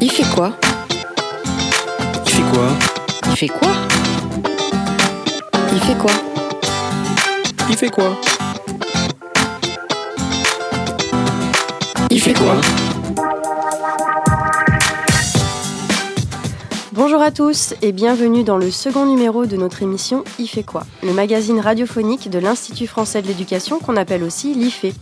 Il fait quoi Il fait quoi Il fait quoi Il fait quoi Il fait quoi Il fait quoi Bonjour à tous et bienvenue dans le second numéro de notre émission Il fait quoi Le magazine radiophonique de l'Institut français de l'éducation qu'on appelle aussi l'IFE.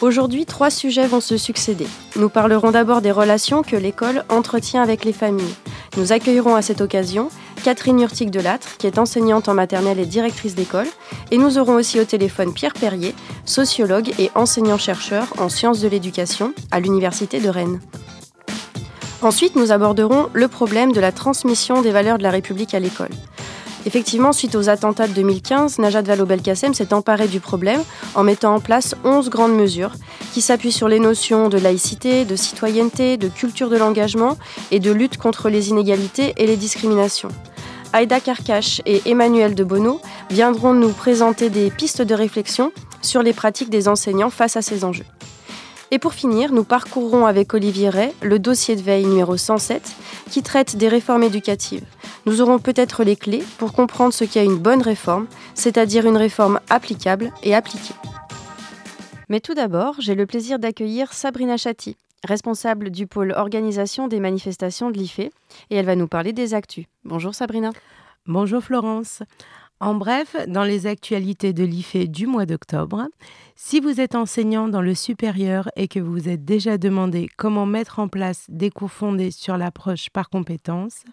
Aujourd'hui, trois sujets vont se succéder. Nous parlerons d'abord des relations que l'école entretient avec les familles. Nous accueillerons à cette occasion Catherine Urtic Delattre, qui est enseignante en maternelle et directrice d'école, et nous aurons aussi au téléphone Pierre Perrier, sociologue et enseignant-chercheur en sciences de l'éducation à l'Université de Rennes. Ensuite, nous aborderons le problème de la transmission des valeurs de la République à l'école. Effectivement, suite aux attentats de 2015, Najat Vallaud-Belkacem s'est emparé du problème en mettant en place 11 grandes mesures qui s'appuient sur les notions de laïcité, de citoyenneté, de culture de l'engagement et de lutte contre les inégalités et les discriminations. Aïda Karkash et Emmanuel de Bonneau viendront nous présenter des pistes de réflexion sur les pratiques des enseignants face à ces enjeux. Et pour finir, nous parcourrons avec Olivier Ray le dossier de veille numéro 107 qui traite des réformes éducatives. Nous aurons peut-être les clés pour comprendre ce qu'est une bonne réforme, c'est-à-dire une réforme applicable et appliquée. Mais tout d'abord, j'ai le plaisir d'accueillir Sabrina Chatti, responsable du pôle organisation des manifestations de l'IFE, et elle va nous parler des actus. Bonjour Sabrina. Bonjour Florence. En bref, dans les actualités de l'IFE du mois d'octobre, si vous êtes enseignant dans le supérieur et que vous vous êtes déjà demandé comment mettre en place des cours fondés sur l'approche par compétences,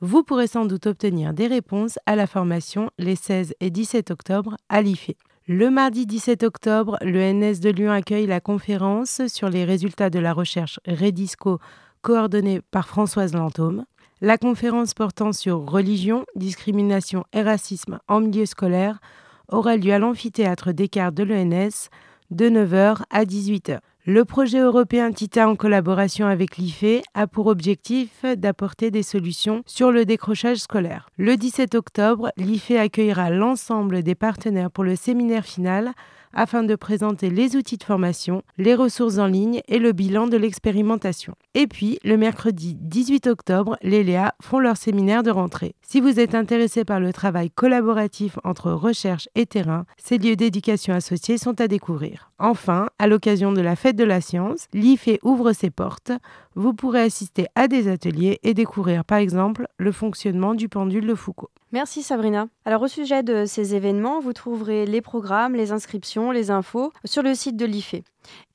vous pourrez sans doute obtenir des réponses à la formation les 16 et 17 octobre à l'IFE. Le mardi 17 octobre, le NS de Lyon accueille la conférence sur les résultats de la recherche Redisco coordonnée par Françoise Lantôme. La conférence portant sur religion, discrimination et racisme en milieu scolaire aura lieu à l'amphithéâtre Descartes de l'ENS de 9h à 18h. Le projet européen TITA en collaboration avec l'IFE a pour objectif d'apporter des solutions sur le décrochage scolaire. Le 17 octobre, l'IFE accueillera l'ensemble des partenaires pour le séminaire final afin de présenter les outils de formation, les ressources en ligne et le bilan de l'expérimentation. Et puis, le mercredi 18 octobre, les Léa font leur séminaire de rentrée. Si vous êtes intéressé par le travail collaboratif entre recherche et terrain, ces lieux d'éducation associés sont à découvrir. Enfin, à l'occasion de la fête de la science, l'IFE ouvre ses portes. Vous pourrez assister à des ateliers et découvrir par exemple le fonctionnement du pendule de Foucault. Merci Sabrina. Alors au sujet de ces événements, vous trouverez les programmes, les inscriptions, les infos sur le site de l'IFE.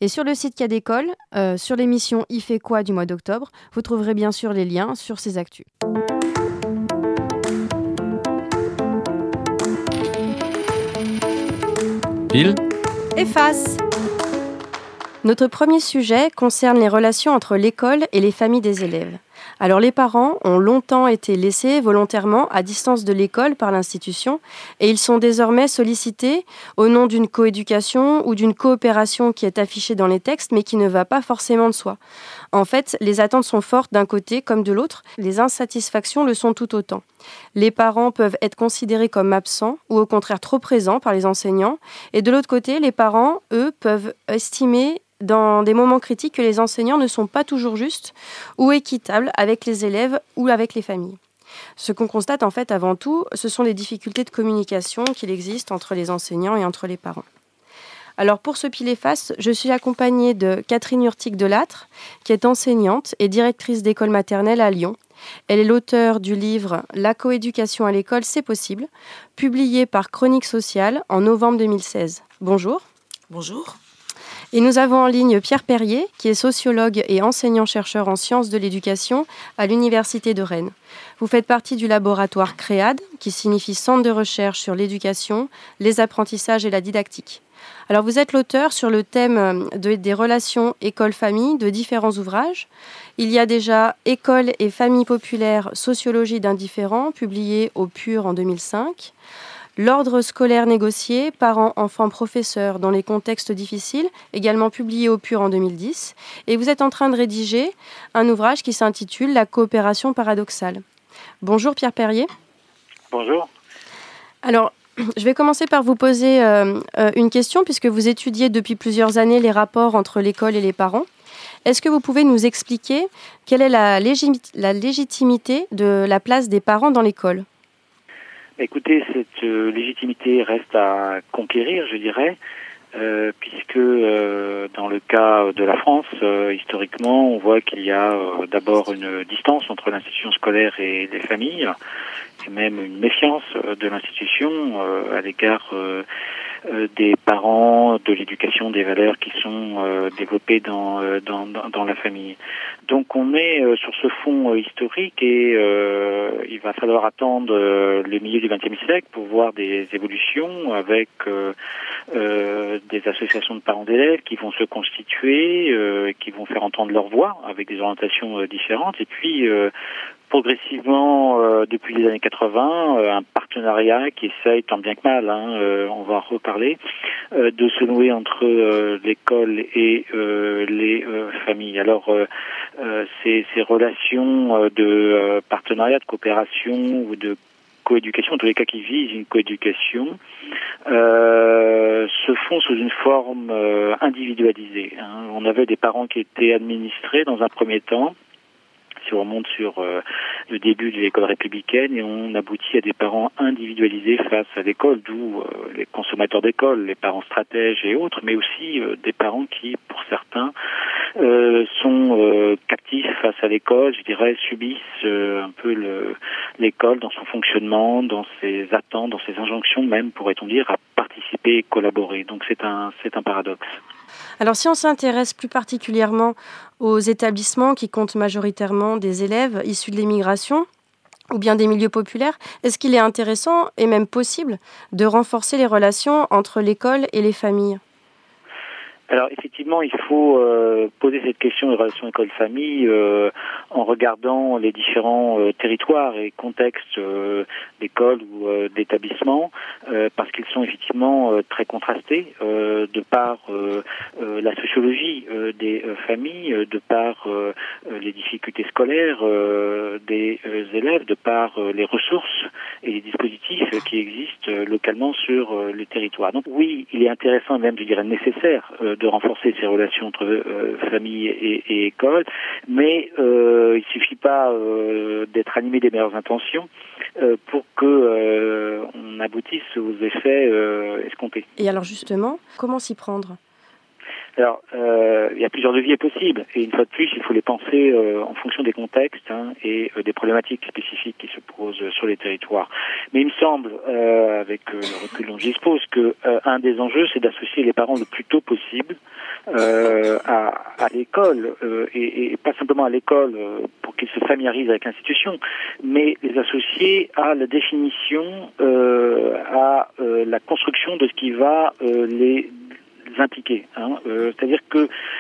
Et sur le site Cadécole, euh, sur l'émission IFE quoi du mois d'octobre, vous trouverez bien sûr les liens sur ces actus. Pile Efface Notre premier sujet concerne les relations entre l'école et les familles des élèves. Alors les parents ont longtemps été laissés volontairement à distance de l'école par l'institution et ils sont désormais sollicités au nom d'une coéducation ou d'une coopération qui est affichée dans les textes mais qui ne va pas forcément de soi. En fait, les attentes sont fortes d'un côté comme de l'autre, les insatisfactions le sont tout autant. Les parents peuvent être considérés comme absents ou au contraire trop présents par les enseignants et de l'autre côté, les parents, eux, peuvent estimer dans des moments critiques que les enseignants ne sont pas toujours justes ou équitables avec les élèves ou avec les familles. Ce qu'on constate en fait avant tout, ce sont les difficultés de communication qu'il existe entre les enseignants et entre les parents. Alors pour ce pile face, je suis accompagnée de Catherine Urtic Delattre, qui est enseignante et directrice d'école maternelle à Lyon. Elle est l'auteure du livre La coéducation à l'école, c'est possible, publié par Chronique Sociale en novembre 2016. Bonjour. Bonjour. Et nous avons en ligne Pierre Perrier, qui est sociologue et enseignant-chercheur en sciences de l'éducation à l'Université de Rennes. Vous faites partie du laboratoire CREAD, qui signifie Centre de recherche sur l'éducation, les apprentissages et la didactique. Alors vous êtes l'auteur sur le thème des relations école-famille de différents ouvrages. Il y a déjà École et famille populaire, sociologie d'indifférents, publié au PUR en 2005. L'ordre scolaire négocié, parents, enfants, professeurs dans les contextes difficiles, également publié au PUR en 2010. Et vous êtes en train de rédiger un ouvrage qui s'intitule La coopération paradoxale. Bonjour Pierre Perrier. Bonjour. Alors, je vais commencer par vous poser euh, euh, une question puisque vous étudiez depuis plusieurs années les rapports entre l'école et les parents. Est-ce que vous pouvez nous expliquer quelle est la, la légitimité de la place des parents dans l'école? Écoutez, cette euh, légitimité reste à conquérir, je dirais. Euh, puisque euh, dans le cas de la France, euh, historiquement, on voit qu'il y a d'abord une distance entre l'institution scolaire et les familles, et même une méfiance de l'institution à l'égard des parents, de l'éducation, des valeurs qui sont développées dans, dans, dans, la famille. Donc on est sur ce fond historique et il va falloir attendre le milieu du XXe siècle pour voir des évolutions avec euh, des associations de parents d'élèves qui vont se constituer, euh, qui vont faire entendre leur voix avec des orientations euh, différentes. Et puis, progressivement, depuis les années 80, un partenariat qui essaye, tant bien que mal, hein, on va en reparler, de se nouer entre l'école et les familles. Alors, ces, ces, relations de partenariat, de coopération ou de coéducation, en tous les cas qui visent une coéducation, euh, font sous une forme euh, individualisée. Hein. On avait des parents qui étaient administrés dans un premier temps, si on remonte sur euh, le début de l'école républicaine et on aboutit à des parents individualisés face à l'école, d'où euh, les consommateurs d'école, les parents stratèges et autres, mais aussi euh, des parents qui, pour certains, sont captifs face à l'école, je dirais, subissent un peu l'école dans son fonctionnement, dans ses attentes, dans ses injonctions même, pourrait-on dire, à participer et collaborer. Donc c'est un, c'est un paradoxe. Alors si on s'intéresse plus particulièrement aux établissements qui comptent majoritairement des élèves issus de l'immigration, ou bien des milieux populaires, est-ce qu'il est intéressant et même possible de renforcer les relations entre l'école et les familles? Alors effectivement, il faut euh, poser cette question des relations école-famille euh, en regardant les différents euh, territoires et contextes d'école ou d'établissement, parce qu'ils sont effectivement très contrastés de par la sociologie des familles, de par les difficultés scolaires des élèves, de par les ressources et les dispositifs qui existent localement sur les territoires. Donc oui, il est intéressant, même je dirais nécessaire, de renforcer ces relations entre euh, famille et, école, mais euh, il suffit pas euh, d'être animé des meilleures intentions pour que on aboutisse aux effets escomptés. Et alors justement, comment s'y prendre? Alors, euh, il y a plusieurs leviers possibles, et une fois de plus, il faut les penser euh, en fonction des contextes hein, et euh, des problématiques spécifiques qui se posent sur les territoires. Mais il me semble, euh, avec le recul dont j'expose, que un des enjeux, c'est d'associer les parents le plus tôt possible à, à l'école, et, et, pas simplement à l'école pour qu'ils se familiarisent avec l'institution, mais les associer à la définition, à la construction de ce qui va les impliqués. Hein. Euh, c'est-à-dire que